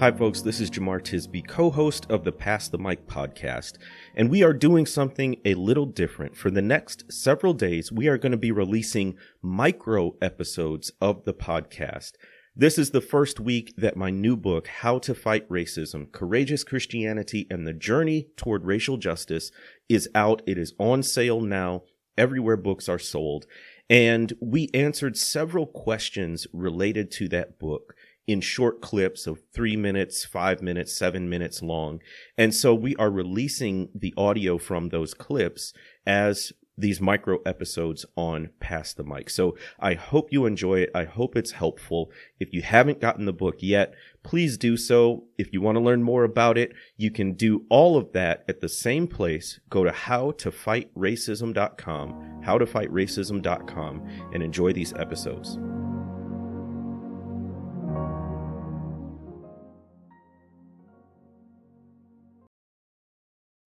Hi, folks. This is Jemar Tisby, co host of the Pass the Mic podcast. And we are doing something a little different. For the next several days, we are going to be releasing micro episodes of the podcast. This is the first week that my new book, How to Fight Racism Courageous Christianity and the Journey Toward Racial Justice, is out. It is on sale now, everywhere books are sold. And we answered several questions related to that book in short clips of three minutes, five minutes, seven minutes long. And so we are releasing the audio from those clips as these micro episodes on Pass the Mic. So I hope you enjoy it. I hope it's helpful. If you haven't gotten the book yet, please do so. If you want to learn more about it, you can do all of that at the same place. Go to howtofightracism.com, howtofightracism.com, and enjoy these episodes.